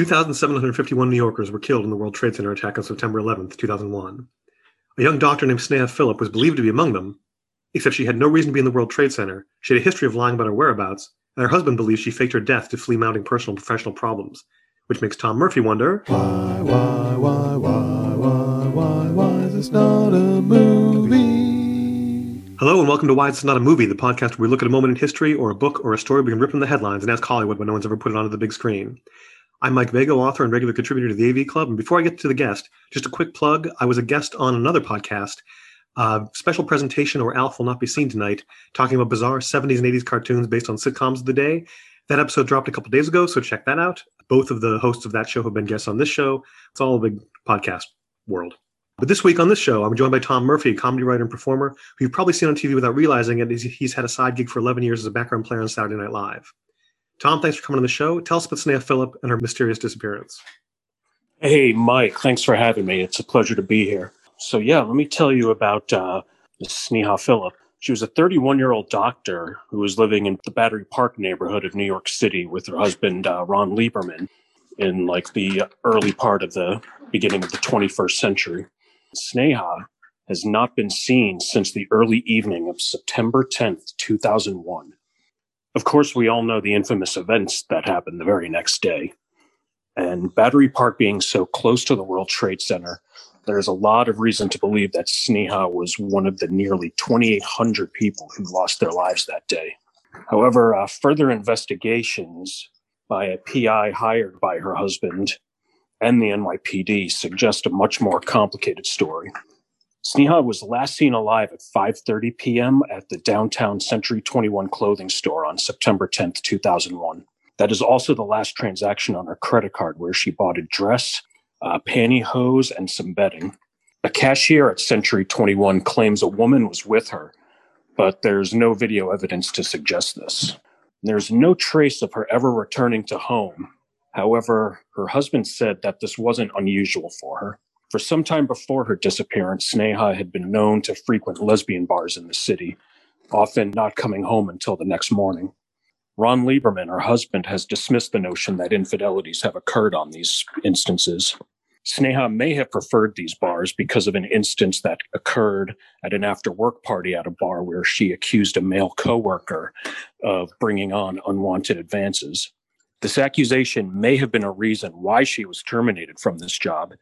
2,751 New Yorkers were killed in the World Trade Center attack on September 11, 2001. A young doctor named Sneha Philip was believed to be among them, except she had no reason to be in the World Trade Center. She had a history of lying about her whereabouts, and her husband believes she faked her death to flee mounting personal and professional problems, which makes Tom Murphy wonder Why, why, why, why, why, why, why is this not a movie? Hello and welcome to Why It's Not a Movie, the podcast where we look at a moment in history or a book or a story we can rip from the headlines and ask Hollywood when no one's ever put it onto the big screen. I'm Mike Vago, author and regular contributor to the AV Club. And before I get to the guest, just a quick plug. I was a guest on another podcast, uh, special presentation or Alf will not be seen tonight, talking about bizarre 70s and 80s cartoons based on sitcoms of the day. That episode dropped a couple days ago, so check that out. Both of the hosts of that show have been guests on this show. It's all a big podcast world. But this week on this show, I'm joined by Tom Murphy, comedy writer and performer who you've probably seen on TV without realizing it. He's had a side gig for 11 years as a background player on Saturday Night Live. Tom, thanks for coming on the show. Tell us about Sneha Philip and her mysterious disappearance. Hey, Mike, thanks for having me. It's a pleasure to be here. So, yeah, let me tell you about uh, Sneha Philip. She was a 31 year old doctor who was living in the Battery Park neighborhood of New York City with her husband, uh, Ron Lieberman, in like the early part of the beginning of the 21st century. Sneha has not been seen since the early evening of September 10th, 2001. Of course, we all know the infamous events that happened the very next day. And Battery Park being so close to the World Trade Center, there's a lot of reason to believe that Sneha was one of the nearly 2,800 people who lost their lives that day. However, uh, further investigations by a PI hired by her husband and the NYPD suggest a much more complicated story. Sneha was last seen alive at 5:30 p.m. at the downtown Century 21 clothing store on September 10th, 2001. That is also the last transaction on her credit card where she bought a dress, uh, pantyhose, and some bedding. A cashier at Century 21 claims a woman was with her, but there's no video evidence to suggest this. There's no trace of her ever returning to home. However, her husband said that this wasn't unusual for her. For some time before her disappearance, Sneha had been known to frequent lesbian bars in the city, often not coming home until the next morning. Ron Lieberman, her husband, has dismissed the notion that infidelities have occurred on these instances. Sneha may have preferred these bars because of an instance that occurred at an after work party at a bar where she accused a male coworker of bringing on unwanted advances. This accusation may have been a reason why she was terminated from this job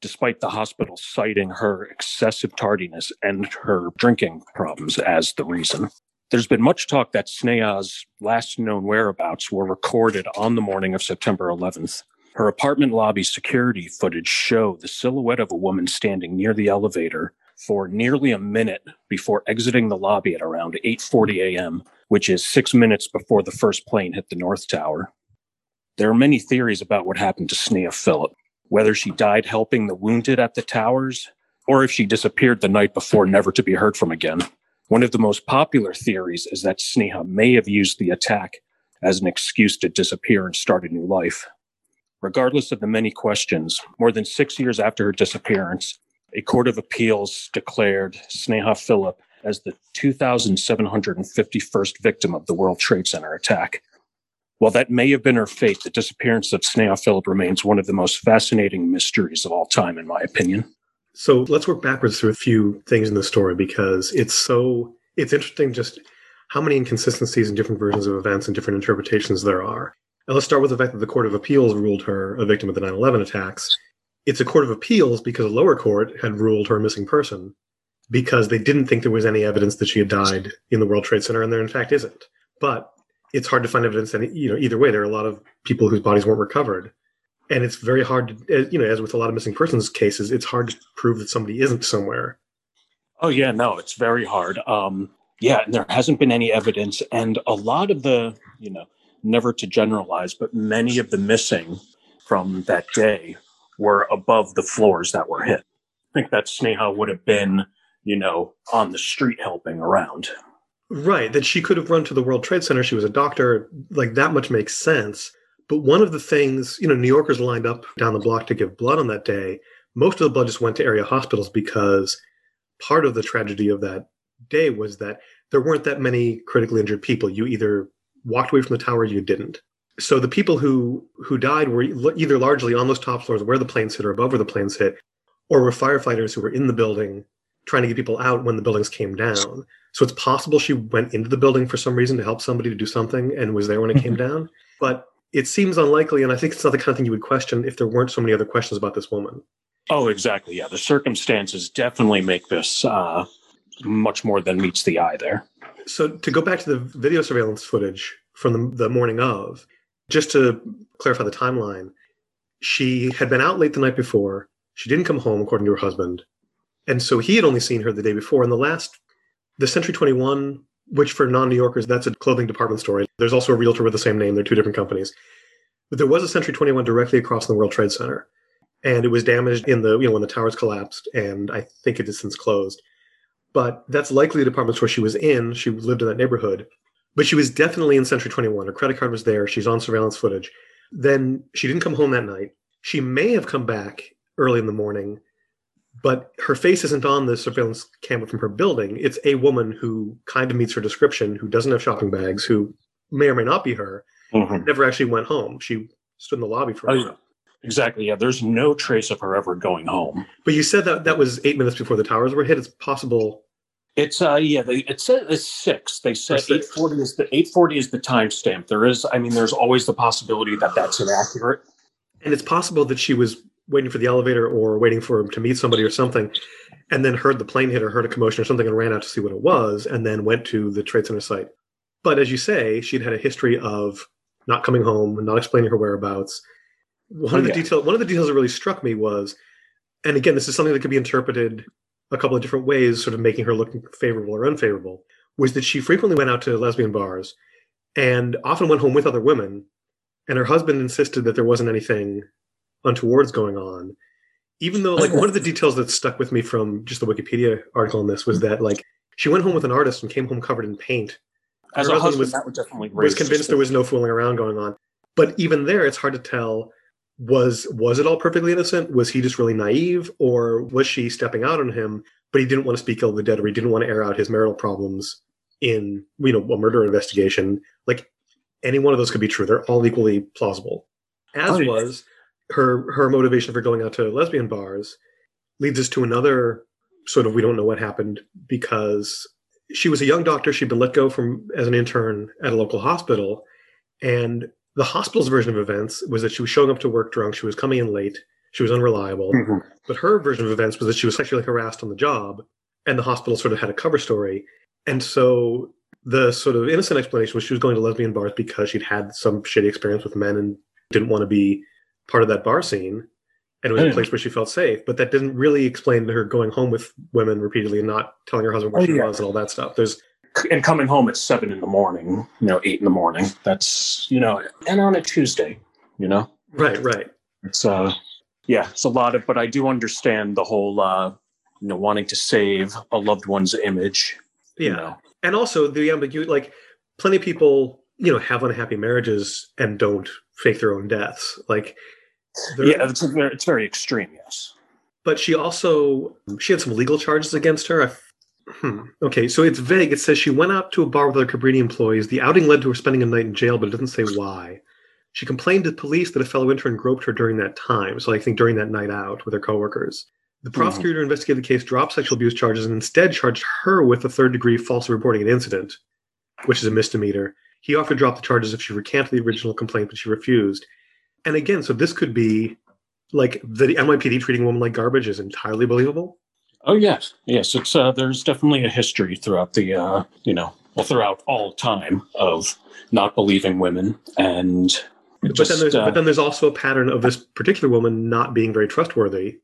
despite the hospital citing her excessive tardiness and her drinking problems as the reason. There's been much talk that Sneha's last known whereabouts were recorded on the morning of September 11th. Her apartment lobby security footage show the silhouette of a woman standing near the elevator for nearly a minute before exiting the lobby at around 8:40 a.m., which is 6 minutes before the first plane hit the North Tower. There are many theories about what happened to Sneha Philip whether she died helping the wounded at the towers or if she disappeared the night before, never to be heard from again. One of the most popular theories is that Sneha may have used the attack as an excuse to disappear and start a new life. Regardless of the many questions, more than six years after her disappearance, a court of appeals declared Sneha Philip as the 2,751st victim of the World Trade Center attack. While that may have been her fate, the disappearance of Sneha Philip remains one of the most fascinating mysteries of all time, in my opinion. So let's work backwards through a few things in the story because it's so it's interesting just how many inconsistencies and different versions of events and different interpretations there are. And let's start with the fact that the Court of Appeals ruled her a victim of the 9/11 attacks. It's a court of appeals because a lower court had ruled her a missing person because they didn't think there was any evidence that she had died in the World Trade Center, and there in fact isn't. But it's hard to find evidence any you know either way there are a lot of people whose bodies weren't recovered. And it's very hard to you know as with a lot of missing persons cases it's hard to prove that somebody isn't somewhere. Oh yeah no it's very hard. Um yeah and there hasn't been any evidence. And a lot of the you know never to generalize but many of the missing from that day were above the floors that were hit. I think that sneha would have been you know on the street helping around Right, that she could have run to the World Trade Center. She was a doctor. Like that much makes sense. But one of the things, you know, New Yorkers lined up down the block to give blood on that day. Most of the blood just went to area hospitals because part of the tragedy of that day was that there weren't that many critically injured people. You either walked away from the tower you didn't. So the people who who died were either largely on those top floors where the planes hit or above where the planes hit, or were firefighters who were in the building trying to get people out when the buildings came down. So it's possible she went into the building for some reason to help somebody to do something and was there when it came down. But it seems unlikely, and I think it's not the kind of thing you would question if there weren't so many other questions about this woman. Oh, exactly. Yeah, the circumstances definitely make this uh, much more than meets the eye. There. So to go back to the video surveillance footage from the, the morning of, just to clarify the timeline, she had been out late the night before. She didn't come home, according to her husband, and so he had only seen her the day before. And the last, the Century Twenty One, which for non New Yorkers, that's a clothing department store. There's also a realtor with the same name. They're two different companies. But there was a Century Twenty One directly across the World Trade Center, and it was damaged in the you know when the towers collapsed, and I think it has since closed. But that's likely the department store she was in. She lived in that neighborhood. But she was definitely in Century 21. Her credit card was there. She's on surveillance footage. Then she didn't come home that night. She may have come back early in the morning, but her face isn't on the surveillance camera from her building. It's a woman who kind of meets her description, who doesn't have shopping bags, who may or may not be her, Mhm. never actually went home. She stood in the lobby for a Oh, while. Exactly. Yeah, there's no trace of her ever going home. But you said that that was eight minutes before the towers were hit. It's possible. It's uh yeah, they, it said it's six. They said eight forty is the eight forty is the timestamp. There is, I mean, there's always the possibility that that's inaccurate. And it's possible that she was waiting for the elevator or waiting for him to meet somebody or something, and then heard the plane hit or heard a commotion or something and ran out to see what it was, and then went to the Trade Center site. But as you say, she'd had a history of not coming home, not explaining her whereabouts. One Oh, of the yeah. detail, one of the details that really struck me was, and again, this is something that could be interpreted a couple of different ways, sort of making her look favorable or unfavorable, was that she frequently went out to lesbian bars and often went home with other women, and her husband insisted that there wasn't anything untowards going on. Even though, like, one of the details that stuck with me from just the Wikipedia article on this was that, like, she went home with an artist and came home covered in paint. As Her a husband was- that would definitely Was convinced there was no fooling around going on. But even there, it's hard to tell. Was was it all perfectly innocent? Was he just really naive, or was she stepping out on him? But he didn't want to speak ill of the dead, or he didn't want to air out his marital problems in you know a murder investigation. Like any one of those could be true. They're all equally plausible. As Oh, was her her motivation for going out to lesbian bars leads us to another sort of we don't know what happened because she was a young doctor. She'd been let go from as an intern at a local hospital, and the hospital's version of events was that she was showing up to work drunk. She was coming in late. She was unreliable. Mhm. But her version of events was that she was sexually harassed on the job, and the hospital sort of had a cover story. And so the sort of innocent explanation was she was going to lesbian bars because she'd had some shitty experience with men and didn't want to be part of that bar scene. And it was a place where she felt safe. But that didn't really explain her going home with women repeatedly and not telling her husband where Oh, she yeah. was and all that stuff. There's and coming home at seven in the morning, you know, eight in the morning. That's you know, and on a Tuesday, you know, right, right. it's uh, yeah, it's a lot of. But I do understand the whole, uh, you know, wanting to save a loved one's image. Yeah. You know. and also the ambiguity like plenty of people you know have unhappy marriages and don't fake their own deaths like there- yeah, it's, very, it's very extreme. Yes. but she also she had some legal charges against her. I, hmm, okay so it's vague. It says she went out to a bar with other cabrini employees. The outing led to her spending a night in jail but it doesn't say why. She complained to police that a fellow intern groped her during that time so i think during that night out with her coworkers. The prosecutor who investigated the case dropped sexual abuse charges and instead charged her with a third degree false reporting an incident which is a misdemeanor. He offered to drop the charges if she recanted the original complaint but she refused and again so this could be like the NYPD treating women like garbage is entirely believable. Oh yes, yes. It's uh, there's definitely a history throughout the uh, you know, well, throughout all time of not believing women, and it but just, then there's uh, but then there's also a pattern of this particular woman not being very trustworthy.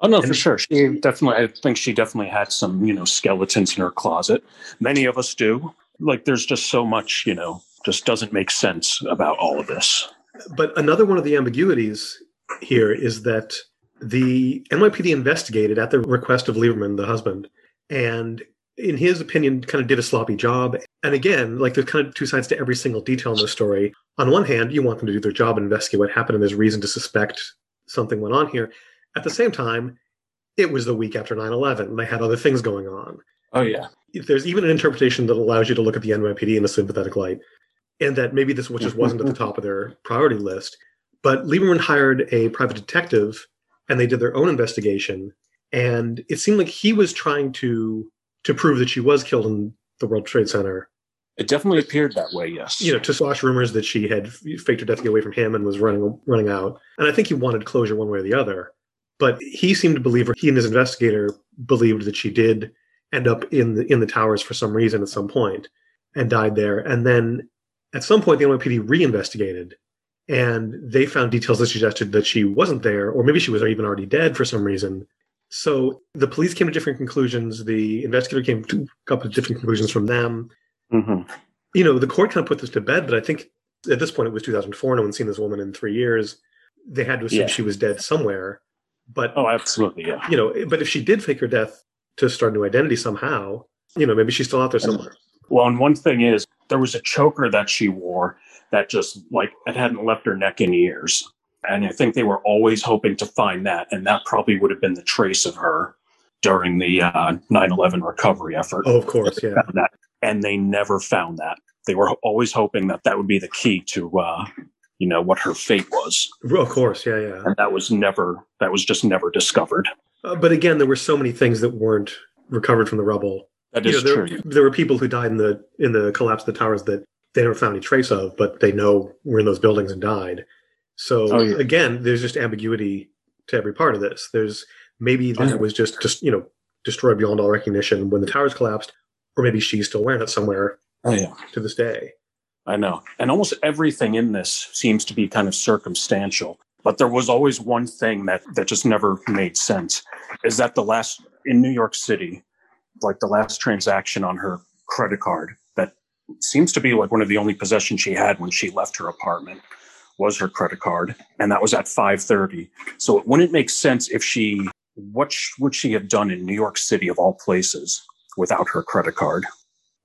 Oh no, for sure. She definitely. I think she definitely had some, you know, skeletons in her closet. Many of us do. Like, there's just so much, you know, just doesn't make sense about all of this. But another one of the ambiguities here is that the NYPD investigated at the request of Lieberman, the husband, and in his opinion, kind of did a sloppy job. And again, like there's kind of two sides to every single detail in this story. On one hand, you want them to do their job and investigate what happened, and there's reason to suspect something went on here. At the same time, it was the week after 9 11, and they had other things going on. Oh yeah, If there's even an interpretation that allows you to look at the NYPD in a sympathetic light, and that maybe this just mm-hmm, wasn't at the mm-hmm. top of their priority list. But Lieberman hired a private detective, and they did their own investigation. And it seemed like he was trying to to prove that she was killed in the World Trade Center. It definitely appeared that way. Yes. You know, to squash rumors that she had faked her death to get away from him and was running running out. And I think he wanted closure one way or the other. But he seemed to believe, or he and his investigator believed that she did end up in the in the towers for some reason at some point and died there. And then at some point, the NYPD reinvestigated, and they found details that suggested that she wasn't there, or maybe she was even already dead for some reason. So the police came to different conclusions. The investigator came to a couple of different conclusions from them. Mm-hmm. You know, the court kind of put this to bed, but I think at this point it was 2004. No one's seen this woman in three years. They had to assume Yeah. she was dead somewhere. But Oh, absolutely. Yeah. you know, but if she did fake her death to start a new identity somehow, you know, maybe she's still out there somewhere. Well, and one thing is, there was a choker that she wore that just like it hadn't left her neck in years. And I think they were always hoping to find that. And that probably would have been the trace of her during the uh, 9 11 recovery effort. Oh, of course, yeah. That. And they never found that. They were always hoping that that would be the key to, uh, you know, what her fate was. Of course, yeah, yeah. And that was never, that was just never discovered. Uh, but again, there were so many things that weren't recovered from the rubble. That You know, there, true. there were people who died in the in the collapse of the towers that they never found any trace of, but they know were in those buildings and died. So Oh, yeah. again, there's just ambiguity to every part of this. There's maybe Oh, that yeah. was just just you know destroyed beyond all recognition when the towers collapsed, or maybe she's still wearing it somewhere Oh, yeah. to this day. I know. And almost everything in this seems to be kind of circumstantial. But there was always one thing that, that just never made sense is that the last in New York City, like the last transaction on her credit card that seems to be like one of the only possessions she had when she left her apartment was her credit card. And that was at 530. So it wouldn't make sense if she, what sh- would she have done in New York City of all places without her credit card?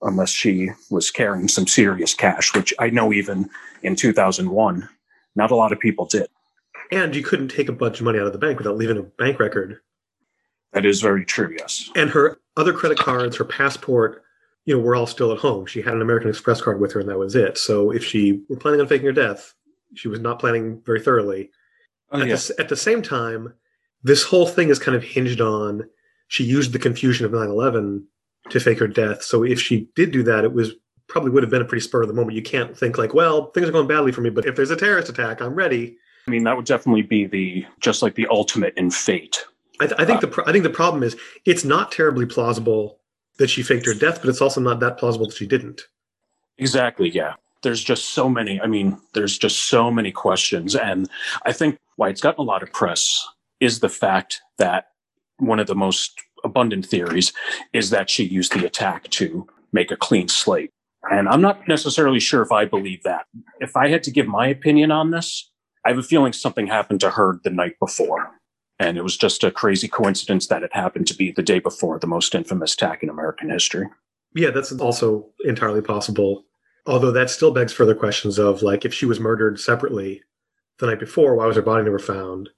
unless she was carrying some serious cash, which I know even in 2001, not a lot of people did. And you couldn't take a bunch of money out of the bank without leaving a bank record. That is very true, yes. And her other credit cards, her passport, you know, were all still at home. She had an American Express card with her, and that was it. So if she were planning on faking her death, she was not planning very thoroughly. Oh, at, yeah. the, at the same time, this whole thing is kind of hinged on she used the confusion of 9 11 to fake her death. So if she did do that, it was probably would have been a pretty spur of the moment. You can't think like, well, things are going badly for me, but if there's a terrorist attack, I'm ready. I mean, that would definitely be the just like the ultimate in fate. I, th- I think uh, the pro- I think the problem is it's not terribly plausible that she faked her death, but it's also not that plausible that she didn't. Exactly, yeah. There's just so many, I mean, there's just so many questions. And I think why it's gotten a lot of press is the fact that one of the most abundant theories is that she used the attack to make a clean slate. And I'm not necessarily sure if I believe that. If I had to give my opinion on this, I have a feeling something happened to her the night before. And it was just a crazy coincidence that it happened to be the day before the most infamous attack in American history. Yeah, that's also entirely possible. Although that still begs further questions of like if she was murdered separately the night before, why was her body never found?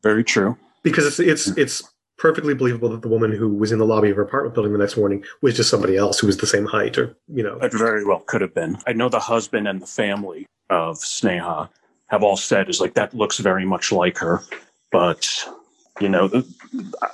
Very true. Because it's it's it's perfectly believable that the woman who was in the lobby of her apartment building the next morning was just somebody else who was the same height or you know. It very well could have been. I know the husband and the family of Sneha have all said is like that looks very much like her, but you know,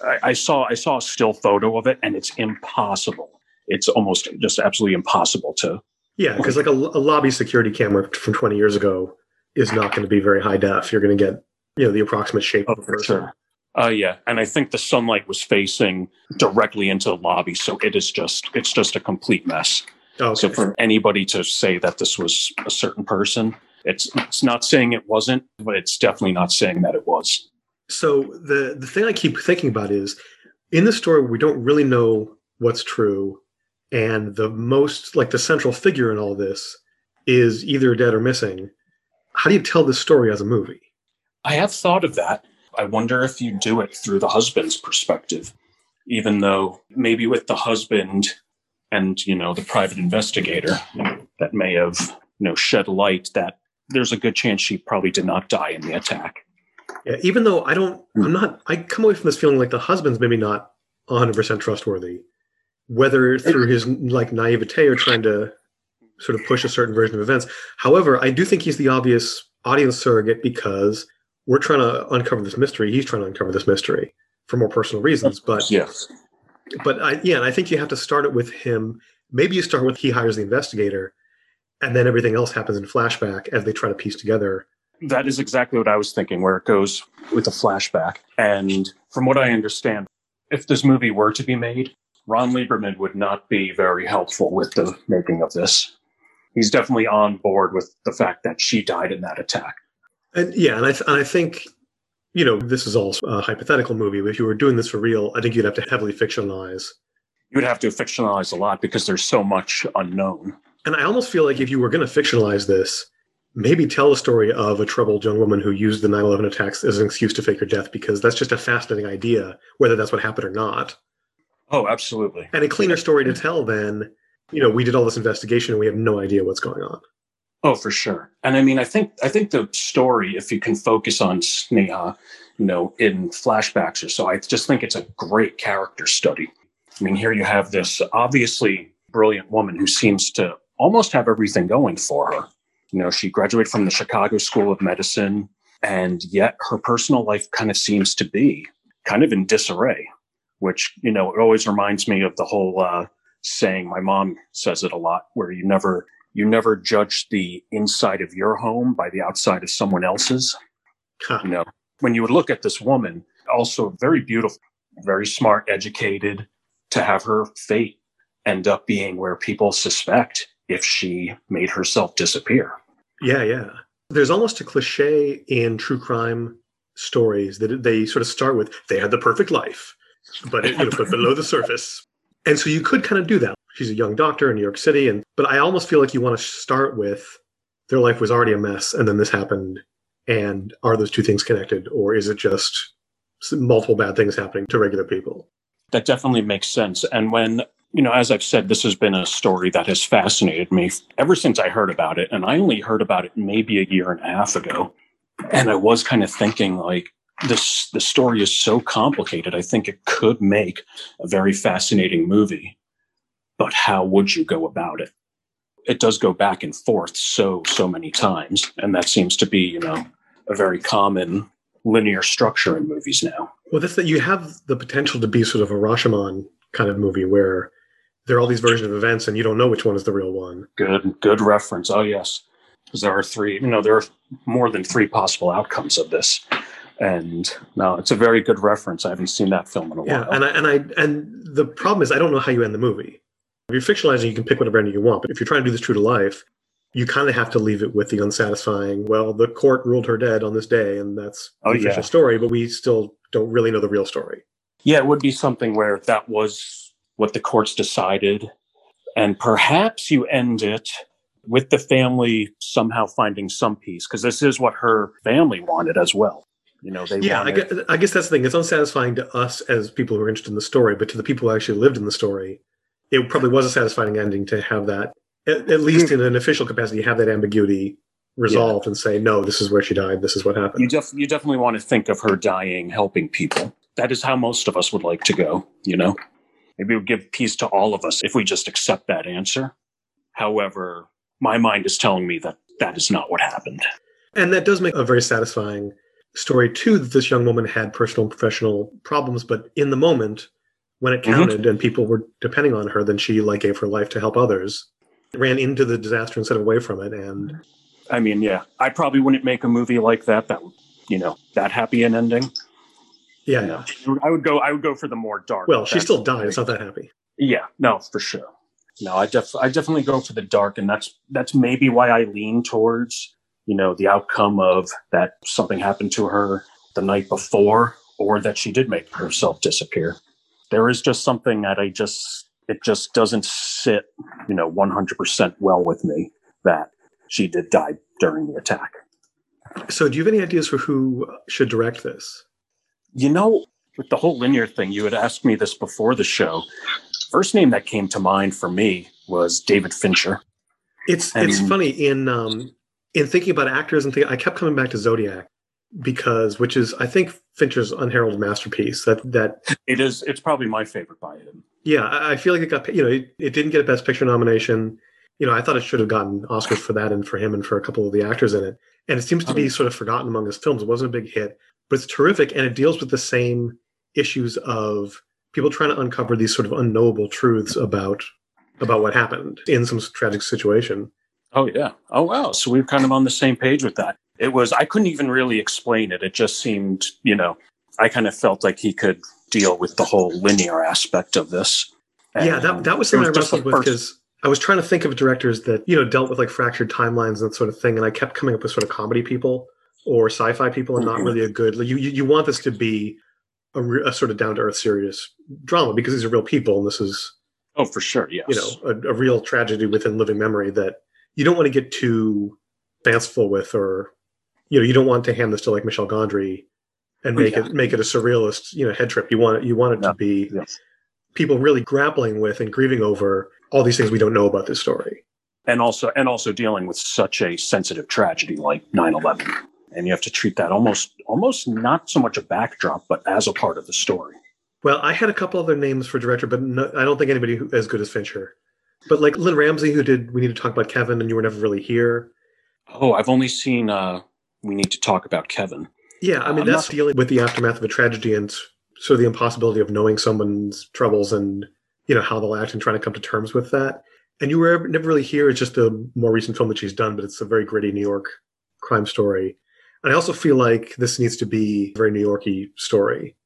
I, I saw I saw a still photo of it, and it's impossible. It's almost just absolutely impossible to. Yeah, because like a, a lobby security camera from 20 years ago is not going to be very high def. You're going to get you know the approximate shape Oh, of a person. sure. Uh, yeah, and I think the sunlight was facing directly into the lobby, so it is just it's just a complete mess. Oh, So for anybody to say that this was a certain person, it's it's not saying it wasn't, but it's definitely not saying that it was. So the the thing I keep thinking about is in the story we don't really know what's true, and the most like the central figure in all this is either dead or missing. How do you tell this story as a movie? I have thought of that. I wonder if you do it through the husband's perspective, even though maybe with the husband and you know the private investigator that may have you know shed light that there's a good chance she probably did not die in the attack. Yeah, even though I don't, Hmm. I'm not. I come away from this feeling like the husband's maybe not 100 percent trustworthy, whether through his like naivete or trying to sort of push a certain version of events. However, I do think he's the obvious audience surrogate because we're trying to uncover this mystery. He's trying to uncover this mystery for more personal reasons. But Yes. but I, yeah, and I think you have to start it with him. Maybe you start with he hires the investigator, and then everything else happens in flashback as they try to piece together. That is exactly what I was thinking, where it goes with a flashback. And from what I understand, if this movie were to be made, Ron Lieberman would not be very helpful with the making of this. He's definitely on board with the fact that she died in that attack. And yeah, and I th- and I think you know this is all a hypothetical movie. But if you were doing this for real, I think you'd have to heavily fictionalize. You would have to fictionalize a lot because there's so much unknown. And I almost feel like if you were going to fictionalize this, maybe tell the story of a troubled young woman who used the 9/11 attacks as an excuse to fake her death because that's just a fascinating idea, whether that's what happened or not. Oh, absolutely. And a cleaner story to tell than, you know, we did all this investigation and we have no idea what's going on. Oh, for sure. And I mean, I think I think the story, if you can focus on Sneha, you know, in flashbacks or so, I just think it's a great character study. I mean, here you have this obviously brilliant woman who seems to almost have everything going for her. You know, she graduated from the Chicago School of Medicine, and yet her personal life kind of seems to be kind of in disarray, which, you know, it always reminds me of the whole uh, saying, my mom says it a lot, where you never you never judge the inside of your home by the outside of someone else's. Huh. You know, when you would look at this woman, also very beautiful, very smart, educated, to have her fate end up being where people suspect if she made herself disappear. Yeah, yeah. There's almost a cliche in true crime stories that they sort of start with they had the perfect life, but it, you know, below the surface. And so you could kind of do that. She's a young doctor in New York City, and but I almost feel like you want to start with their life was already a mess, and then this happened. And are those two things connected, or is it just multiple bad things happening to regular people? That definitely makes sense. And when, you know, as I've said, this has been a story that has fascinated me ever since I heard about it. And I only heard about it maybe a year and a half ago. And I was kind of thinking, like, this the story is so complicated. I think it could make a very fascinating movie. But how would you go about it? It does go back and forth so, so many times. And that seems to be, you know, a very common linear structure in movies now. Well, that's that you have the potential to be sort of a Rashomon kind of movie where there are all these versions of events and you don't know which one is the real one. Good, good reference. Oh yes, because there are three. You know, there are more than three possible outcomes of this, and no, it's a very good reference. I haven't seen that film in a Yeah, while. and I, and I and the problem is I don't know how you end the movie. If you're fictionalizing, you can pick whatever ending you want, but if you're trying to do this true to life, you kind of have to leave it with the unsatisfying. Well, the court ruled her dead on this day, and that's oh, the Oh, official yeah. story, but we still don't really know the real story. yeah, it would be something where that was what the courts decided, and perhaps you end it with the family somehow finding some peace because this is what her family wanted as well. You know, they Yeah, I guess, I guess that's the thing. It's unsatisfying to us as people who are interested in the story, but to the people who actually lived in the story, it probably was a satisfying ending to have that, at, at least hmm. in an official capacity, have that ambiguity resolved and say, no, this is where she died. This is what happened. you, def- you definitely want to think of her dying helping people. That is how most of us would like to go, you know? Maybe it would give peace to all of us if we just accept that answer. However, my mind is telling me that that is not what happened. And that does make a very satisfying story too. That this young woman had personal and professional problems, but in the moment when it Mhm. counted and people were depending on her, then she like gave her life to help others. Ran into the disaster instead of away from it, and I mean, yeah, I probably wouldn't make a movie like that. That you know, that happy an ending. Yeah. No. I would go. I would go for the more dark. Well, she still died. It's not that happy. Yeah, no, for sure. No, I def I definitely go for the dark, and that's that's maybe why I lean towards you know the outcome of that something happened to her the night before, or that she did make herself disappear. There is just something that I just it just doesn't sit you know one hundred percent well with me that she did die during the attack. So, do you have any ideas for who should direct this? You know, with the whole linear thing, you had asked me this before the show. First name that came to mind for me was David Fincher. It's I it's funny in um in thinking about actors and think I kept coming back to Zodiac because which is I think Fincher's unheralded masterpiece. That that It is. It's probably my favorite by him. yeah, I I feel like it got you know it, it didn't get a Best Picture nomination. you know, I thought it should have gotten Oscars for that and for him and for a couple of the actors in it. And it seems to be um, sort of forgotten among his films. It wasn't a big hit, but it's terrific, and it deals with the same issues of people trying to uncover these sort of unknowable truths about about what happened in some tragic situation. Oh yeah. Oh wow. So we are kind of on the same page with that. It was I couldn't even really explain it. It just seemed, you know, I kind of felt like he could deal with the whole linear aspect of this. And yeah, that that was something was I wrestled with because I was trying to think of directors that you know dealt with like fractured timelines and that sort of thing, and I kept coming up with sort of comedy people or sci-fi people, and mm-hmm. not really a good. Like, you you want this to be a, re- a sort of down to earth serious drama because these are real people, and this is oh for sure, yes, you know, a, a real tragedy within living memory that you don't want to get too fanciful with, or you know, you don't want to hand this to like Michel Gondry and make yeah. it make it a surrealist you know head trip. You want it, you want it yeah. to be yes. people really grappling with and grieving over all these things we don't know about this story. And also and also dealing with such a sensitive tragedy like 9-11 and you have to treat that almost almost not so much a backdrop but as a part of the story. Well i had a couple other names for director but no, i don't think anybody who, as good as fincher. But like lynne ramsay who did we need to talk about kevin and you were never really here. Oh i've only seen uh we need to talk about kevin. Yeah i mean uh, that's not... dealing with the aftermath of a tragedy and sort of the impossibility of knowing someone's troubles and you know how they'll act and trying to come to terms with that. And you were never really here. It's just a more recent film that she's done, but it's a very gritty New York crime story. And I also feel like this needs to be a very New Yorky story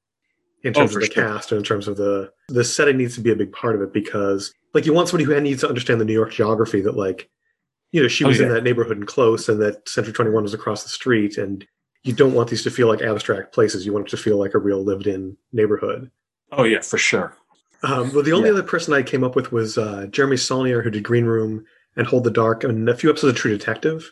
in oh, terms oh, of the sure. cast and in terms of the the setting needs to be a big part of it because like you want somebody who needs to understand the New York geography that like you know she oh, was oh, yeah. in that neighborhood and close and that Century 21 was across the street and you don't want these to feel like abstract places you want it to feel like a real lived in neighborhood. Oh yeah, for sure. Um, well, the only yeah. other person I came up with was uh, Jeremy Saulnier, who did Green Room and Hold the Dark, and a few episodes of True Detective.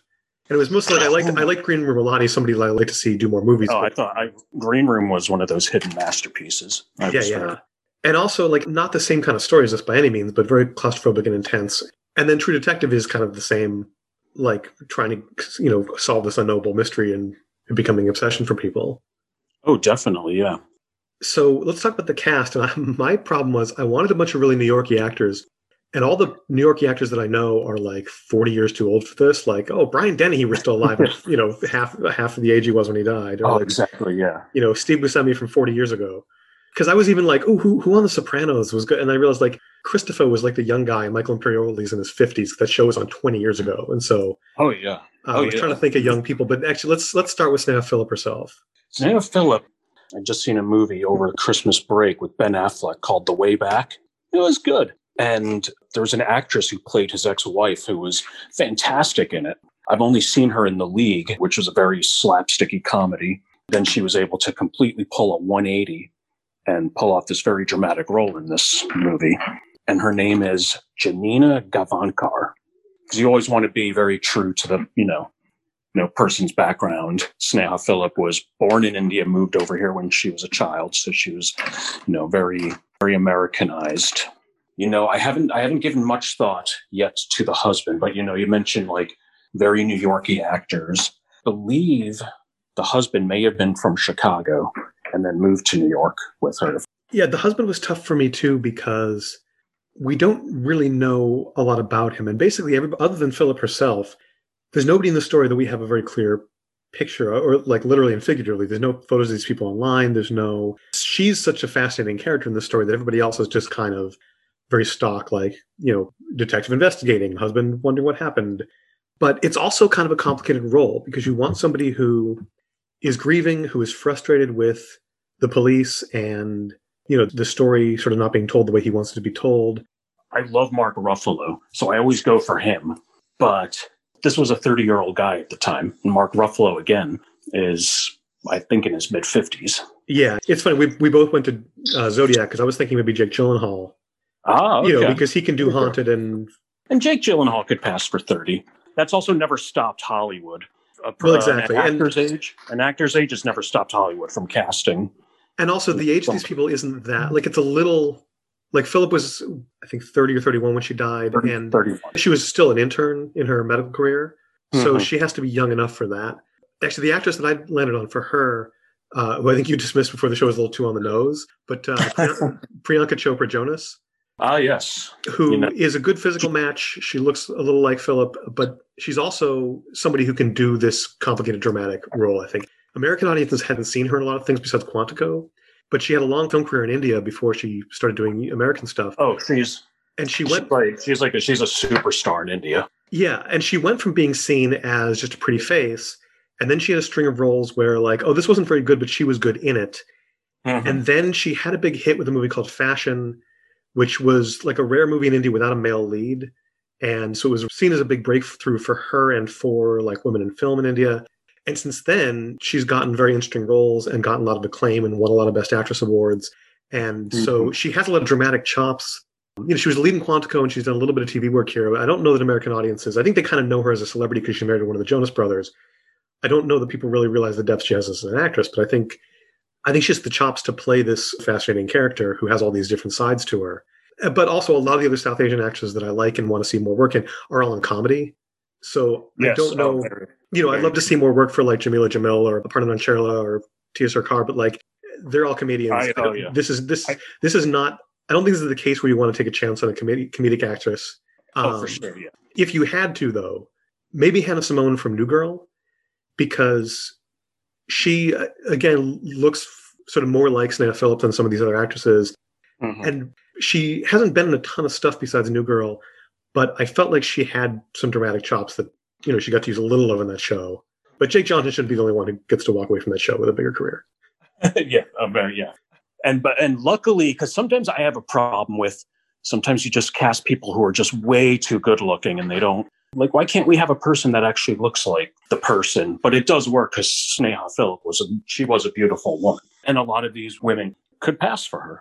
And it was mostly like I liked I liked Green Room a lot. He's somebody I like to see do more movies. Oh, I thought I, Green Room was one of those hidden masterpieces. I yeah, yeah. Very... And also like not the same kind of story as this by any means, but very claustrophobic and intense. And then True Detective is kind of the same, like trying to you know solve this unknowable mystery and becoming obsession for people. Oh, definitely, yeah so let's talk about the cast. And I, my problem was I wanted a bunch of really New Yorky actors, and all the New Yorky actors that I know are like 40 years too old for this. Like, oh, Brian Dennehy was still alive, you know, half half of the age he was when he died. Or oh, like, exactly, yeah. You know, Steve Buscemi from 40 years ago. Because I was even like, oh, who, who on The Sopranos was good? And I realized like Christopher was like the young guy, Michael Imperioli's in his 50s. That show was on 20 years ago, and so oh yeah, uh, oh, I was yeah. trying to think of young people. But actually, let's let's start with Sneha Philip herself. Sneha Philip I just seen a movie over Christmas break with Ben Affleck called The Way Back. It was good. And there was an actress who played his ex-wife who was fantastic in it. I've only seen her in The League, which was a very slapsticky comedy. Then she was able to completely pull a 180 and pull off this very dramatic role in this movie. And her name is Janina Gavankar. Because you always want to be very true to the, you know, you know, person's background. Sneha Philip was born in India, moved over here when she was a child, so she was, you know, very, very Americanized. You know, I haven't, I haven't given much thought yet to the husband, but you know, you mentioned like very New Yorky actors. I believe the husband may have been from Chicago and then moved to New York with her. Yeah, the husband was tough for me too because we don't really know a lot about him, and basically, every, other than Philip herself, there's nobody in the story that we have a very clear picture or like literally and figuratively. There's no photos of these people online. There's no she's such a fascinating character in the story that everybody else is just kind of very stock like you know detective investigating husband wondering what happened. But it's also kind of a complicated role because you want somebody who is grieving who is frustrated with the police and you know the story sort of not being told the way he wants it to be told. I love mark ruffalo so i always go for him. But this was a 30 year old guy at the time. Mark Ruffalo, again, is, I think, in his mid 50s. Yeah, it's funny. We, we both went to uh, Zodiac because I was thinking maybe Jake Gyllenhaal. Ah, okay. You know, because he can do Haunted and. And Jake Gyllenhaal could pass for 30. That's also never stopped Hollywood. Uh, well, exactly. An actor's and, age, an actor's age has never stopped Hollywood from casting. And also, the age of these people isn't that like it's a little like Philip was, I think, 30 or 31 when she died, 30, and 31. she was still an intern in her medical career. So mm-hmm. she has to be young enough for that. Actually, the actress that I landed on for her, uh, who I think you dismissed before the show was a little too on the nose, but uh, Priyanka Chopra Jonas. Ah, yes. who You is a good physical match. She looks a little like Philip, but she's also somebody who can do this complicated dramatic role, I think. American audiences hadn't seen her in a lot of things besides Quantico, but she had a long film career in India before she started doing American stuff. Oh, she's And she she's went like she's like a, she's a superstar in India. Yeah, and she went from being seen as just a pretty face, and then she had a string of roles where like, oh, this wasn't very good, but she was good in it. Mhm. And then she had a big hit with a movie called Fashion, which was like a rare movie in India without a male lead. And so it was seen as a big breakthrough for her and for like women in film in India. And since then, she's gotten very interesting roles and gotten a lot of acclaim and won a lot of Best Actress awards. And so mm-hmm. she has a lot of dramatic chops. You know, she was leading Quantico and she's done a little bit of TV work here. I don't know that American audiences, I think they kind of know her as a celebrity because she married one of the Jonas brothers. I don't know that people really realize the depth she has as an actress, but I think I think she has the chops to play this fascinating character who has all these different sides to her. But also, a lot of the other South Asian actresses that I like and want to see more work in are all in comedy. So I don't know. oh, you know, I'd love to see more work for like Jameela Jamil or Aparna Nancherla or Tiya Sircar, but like they're all comedians. I- oh, yeah. This is this I- this is not. I don't think this is the case where you want to take a chance on a comedic comedic actress. oh, Um, for sure, yeah. if you had to though maybe hannah simone from new girl because she uh, again looks sort of more like Sneha Philips than some of these other actresses Mhm. and she hasn't been in a ton of stuff besides new girl but i felt like she had some dramatic chops that you know she got to use a little of in that show but jake johnson shouldn't be the only one who gets to walk away from that show with a bigger career yeah, very, yeah. And but and luckily, because sometimes I have a problem with sometimes you just cast people who are just way too good looking and they don't like. Why can't we have a person that actually looks like the person? But it does work because Sneha Philip was a she was a beautiful woman, and a lot of these women could pass for her.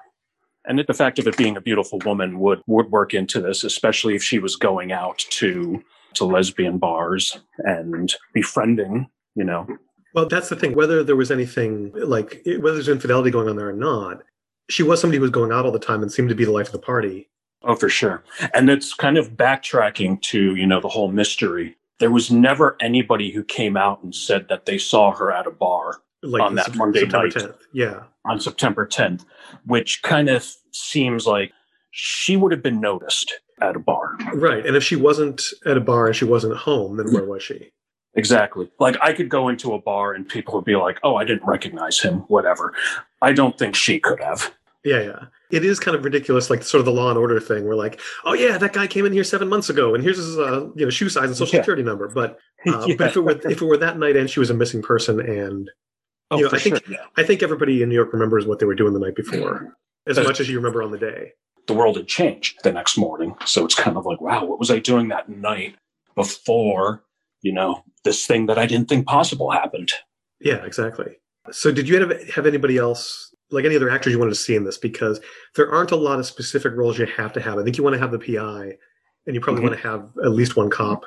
And the fact of it being a beautiful woman would would work into this, especially if she was going out to to lesbian bars and befriending, you know, well that's the thing whether there was anything like whether there's infidelity going on there or not she was somebody who was going out all the time and seemed to be the life of the party Oh, for sure. And it's kind of backtracking to, you know, the whole mystery. There was never anybody who came out and said that they saw her at a bar like On that Sep- Monday September night. 10th. Yeah. on September 10th, which kind of seems like she would have been noticed at a bar. Right. And if she wasn't at a bar and she wasn't home, then where was she? Exactly. Like I could go into a bar and people would be like, oh, I didn't recognize him, whatever. I don't think she could have. Yeah, yeah. It is kind of ridiculous, like sort of the law and order thing. We're like, oh yeah, that guy came in here seven months ago, and here's his uh, you know shoe size and social Yeah. security number. But uh, Yeah. but if it were if it were that night and she was a missing person, and Oh, you know, I think- sure. Yeah. I think everybody in New York remembers what they were doing the night before as much as you remember on the day. The world had changed the next morning. So it's kind of like, wow, what was I doing that night before, you know, this thing that I didn't think possible happened? Yeah, exactly. So did you have have anybody else like any other actors you wanted to see in this? Because there aren't a lot of specific roles you have to have. I think you want to have the PI, and you probably Mhm. want to have at least one cop.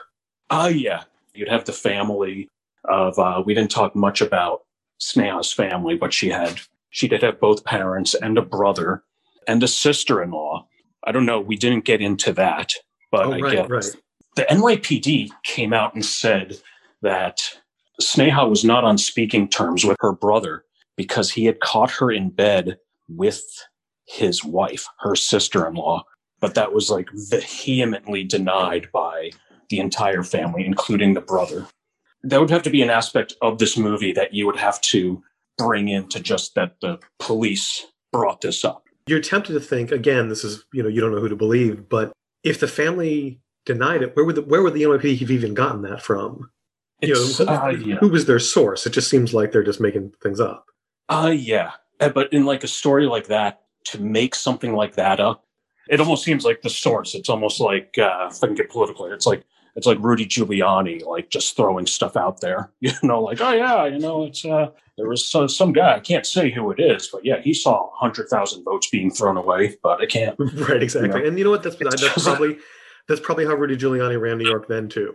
Oh, yeah. You'd have the family of, uh, we didn't talk much about Sneha's family, but she had, she did have both parents and a brother and a sister in law. I don't know. We didn't get into that, but oh, I right, guess right. the NYPD came out and said that Sneha was not on speaking terms with her brother because he had caught her in bed with his wife, her sister in law. But that was like vehemently denied by the entire family, including the brother. That would have to be an aspect of this movie that you would have to bring into just that the police brought this up. You're tempted to think again. This is you know you don't know who to believe, but if the family denied it, where would the where would the NYPD have even gotten that from? You know, who, uh, yeah. who was their source? It just seems like they're just making things up. Uh yeah. Uh, But in like a story like that, to make something like that up, it almost seems like the source. It's almost like uh if I can get political, it's like it's like Rudy Giuliani, like just throwing stuff out there. You know, like, oh yeah, you know, it's uh there was some, some guy, I can't say who it is, but yeah, he saw hundred thousand votes being thrown away, but I can't Right, exactly. know, and you know what? That's that's just- probably that's probably how Rudy Giuliani ran New York then too.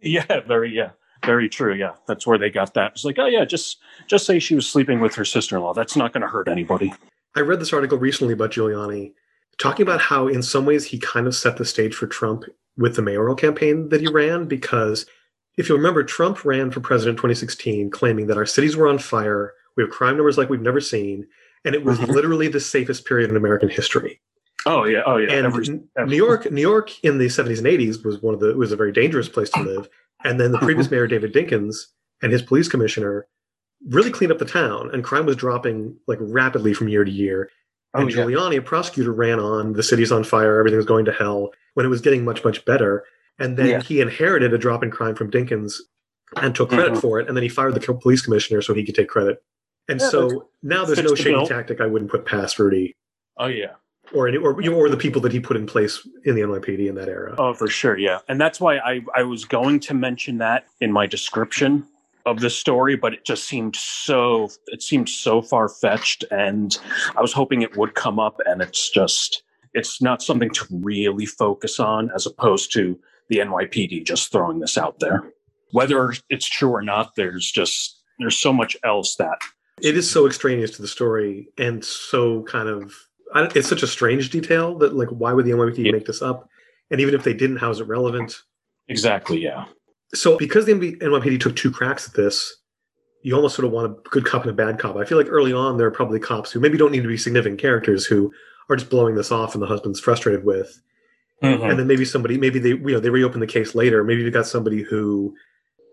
Yeah, very yeah. Very true. Yeah. That's where they got that. It's like, oh yeah, just just say she was sleeping with her sister in law. That's not gonna hurt anybody. I read this article recently about Giuliani talking about how, in some ways, he kind of set the stage for Trump with the mayoral campaign that he ran. Because if you remember, Trump ran for president in 2016, claiming that our cities were on fire, we have crime numbers like we've never seen, and it was Mhm. literally the safest period in American history. Oh yeah, oh yeah. and Every- every- New York, New York in the 70s and 80s was one of the was a very dangerous place to live. And then the previous mayor, David Dinkins, and his police commissioner really cleaned up the town, and crime was dropping like rapidly from year to year. Oh, And yeah. Giuliani, a prosecutor, ran on the city's on fire, everything was going to hell when it was getting much, much better. And then Yeah. he inherited a drop in crime from Dinkins and took credit Mhm. for it. And then he fired the police commissioner so he could take credit. And Yeah, so now there's no shady tactic I wouldn't put past Rudy Oh yeah. or any, or you or the people that he put in place in the NYPD in that era. Oh, for sure, yeah. And that's why I, I was going to mention that in my description of the story, but it just seemed so it seemed so far fetched and I was hoping it would come up and it's just it's not something to really focus on as opposed to the NYPD just throwing this out there. Whether it's true or not, there's just there's so much else that It is so extraneous to the story and so kind of I it's such a strange detail that like why would the NYPD Yeah. make this up? And even if they didn't, how is it relevant? exactly, yeah. So because the NYPD took two cracks at this, you almost sort of want a good cop and a bad cop. I feel like early on there are probably cops who maybe don't need to be significant characters who are just blowing this off and the husband's frustrated with. Mhm. and then maybe somebody maybe they you know they reopen the case later maybe you got somebody who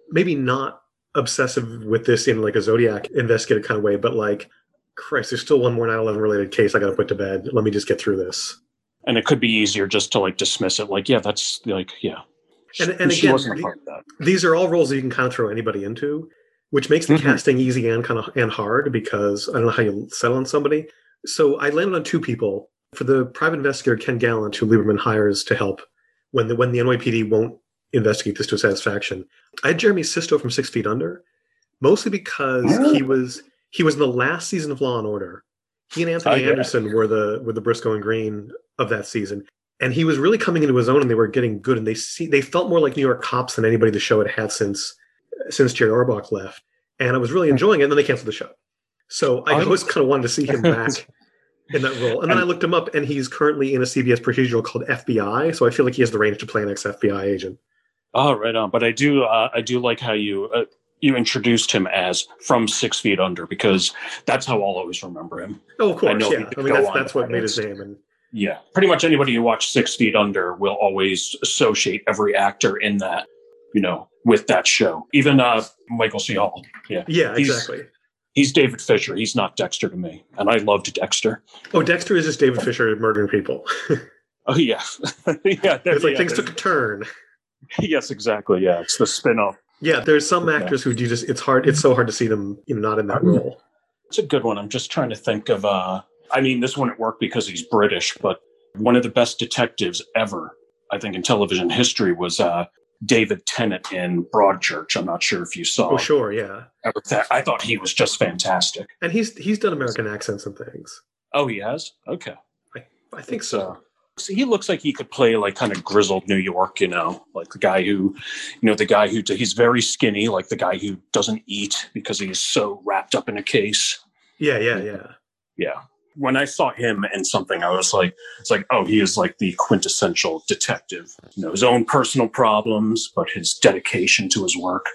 maybe not obsessive with this in like a zodiac investigative kind of way but like christ there's still one more 9-11 related case i gotta put to bed let me just get through this And it could be easier just to like dismiss it like, yeah, that's like, yeah. And- and she again, wasn't a part of that. these are all roles that you can kind of throw anybody into which makes the Mhm. casting easy and kind of and hard because i don't know how you settle on somebody so i landed on two people for the private investigator ken gallant who lieberman hires to help when the when the nypd won't investigate this to satisfaction i had jeremy sisto from six feet under mostly because he was he was in the last season of law and order he and anthony Oh, yeah. anderson were the were the briscoe and green of that season and he was really coming into his own and they were getting good and they see they felt more like new york cops than anybody the show had had since since jerry orbach left and i was really enjoying it and then they canceled the show so i always kind of wanted to see him back in that role and then i looked him up and he's currently in a cbs procedural called fbi so i feel like he has the range to play an ex-fbi agent Oh, right on. But I do, uh, I do like how you uh, you introduced him as from six feet under because that's how I'll always remember him. oh of I course know yeah i mean that's, that's what made his finance. name and Yeah, pretty much anybody who watched Six Feet Under will always associate every actor in that, you know, with that show. Even uh, Michael C. Hall. Yeah, yeah He's- exactly he's David Fisher. He's not Dexter to me, and I loved Dexter. oh dexter is just david fisher murdering people Oh yeah, yeah. it's like yeah, things took a turn Yes, exactly. Yeah, it's the spin-off. yeah there's some Okay. actors who do just it's hard it's so hard to see them you know not in that Mhm. role It's a good one. I'm just trying to think of. uh I mean, this wouldn't work because he's British, but one of the best detectives ever, I think, in television history was uh David Tennant in Broadchurch. I'm not sure if you saw. oh sure yeah. I thought he was just fantastic. and he's he's done american accents and things Oh, he has. Okay, i think so uh, so he looks like he could play like kind of grizzled New York, you know, like the guy who, you know, the guy who he's very skinny, like the guy who doesn't eat because he's so wrapped up in a case. yeah yeah yeah Yeah. When I saw him in something, I was like, it's like, oh, he is like the quintessential detective. You know, his own personal problems, but his dedication to his work.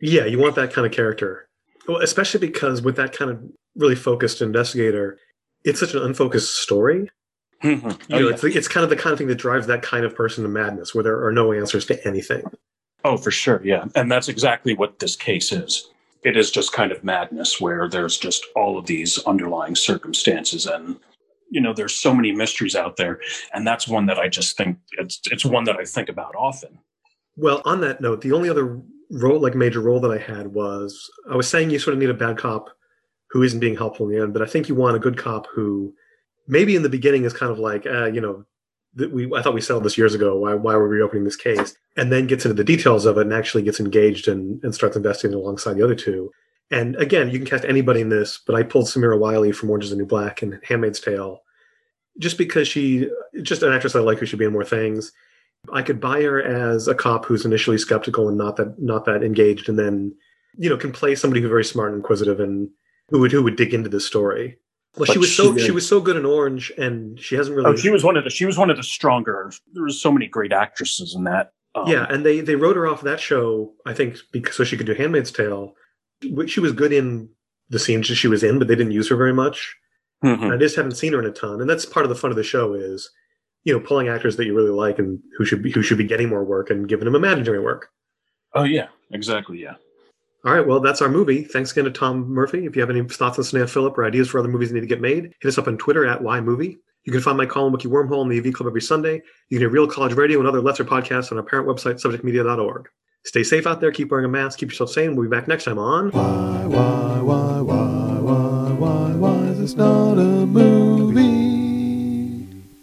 Yeah, you want that kind of character. Well, especially because with that kind of really focused investigator, it's such an unfocused story. Mhm. You oh, know, yeah. it's it's kind of the kind of thing that drives that kind of person to madness, where there are no answers to anything. Oh, for sure. Yeah. And that's exactly what this case is. It is just kind of madness where there's just all of these underlying circumstances and you know there's so many mysteries out there and that's one that I just think it's it's one that I think about often. Well, on that note, the only other role, like major role that I had was I was saying you sort of need a bad cop who isn't being helpful in the end, but I think you want a good cop who maybe in the beginning is kind of like, uh, you know, that we I thought we settled this years ago. Why why we reopening this case? And then gets into the details of it and actually gets engaged and, and starts investigating alongside the other two. And again, you can cast anybody in this, but I pulled Samira Wiley from Orange is the New Black and Handmaid's Tale just because she just an actress I like who should be in more things. I could buy her as a cop who's initially skeptical and not that not that engaged, and then you know can play somebody who's very smart and inquisitive and who would who would dig into this story. Well, she was so she- she was so good in Orange, and she hasn't really. Oh, she was one of the she was one of the stronger. There was so many great actresses in that. Um, yeah, and they they wrote her off that show, I think, because so she could do Handmaid's Tale. She was good in the scenes that she was in, but they didn't use her very much. Mhm. I just haven't seen her in a ton, and that's part of the fun of the show is, you know, pulling actors that you really like and who should be who should be getting more work and giving them imaginary work. Oh yeah, exactly. Yeah. All right, well, that's our movie. Thanks again to Tom Murphy. If you have any thoughts on Sneha Philip or ideas for other movies that need to get made, hit us up on Twitter at YMovie. You can find my column, Wiki Wormhole, in the AV Club every Sunday. You can hear Real College Radio and other lesser podcasts on our parent website, subjectmedia.org. Stay safe out there, keep wearing a mask, keep yourself sane. We'll be back next time on. Why, why, why, why, why, why, why is this not a movie?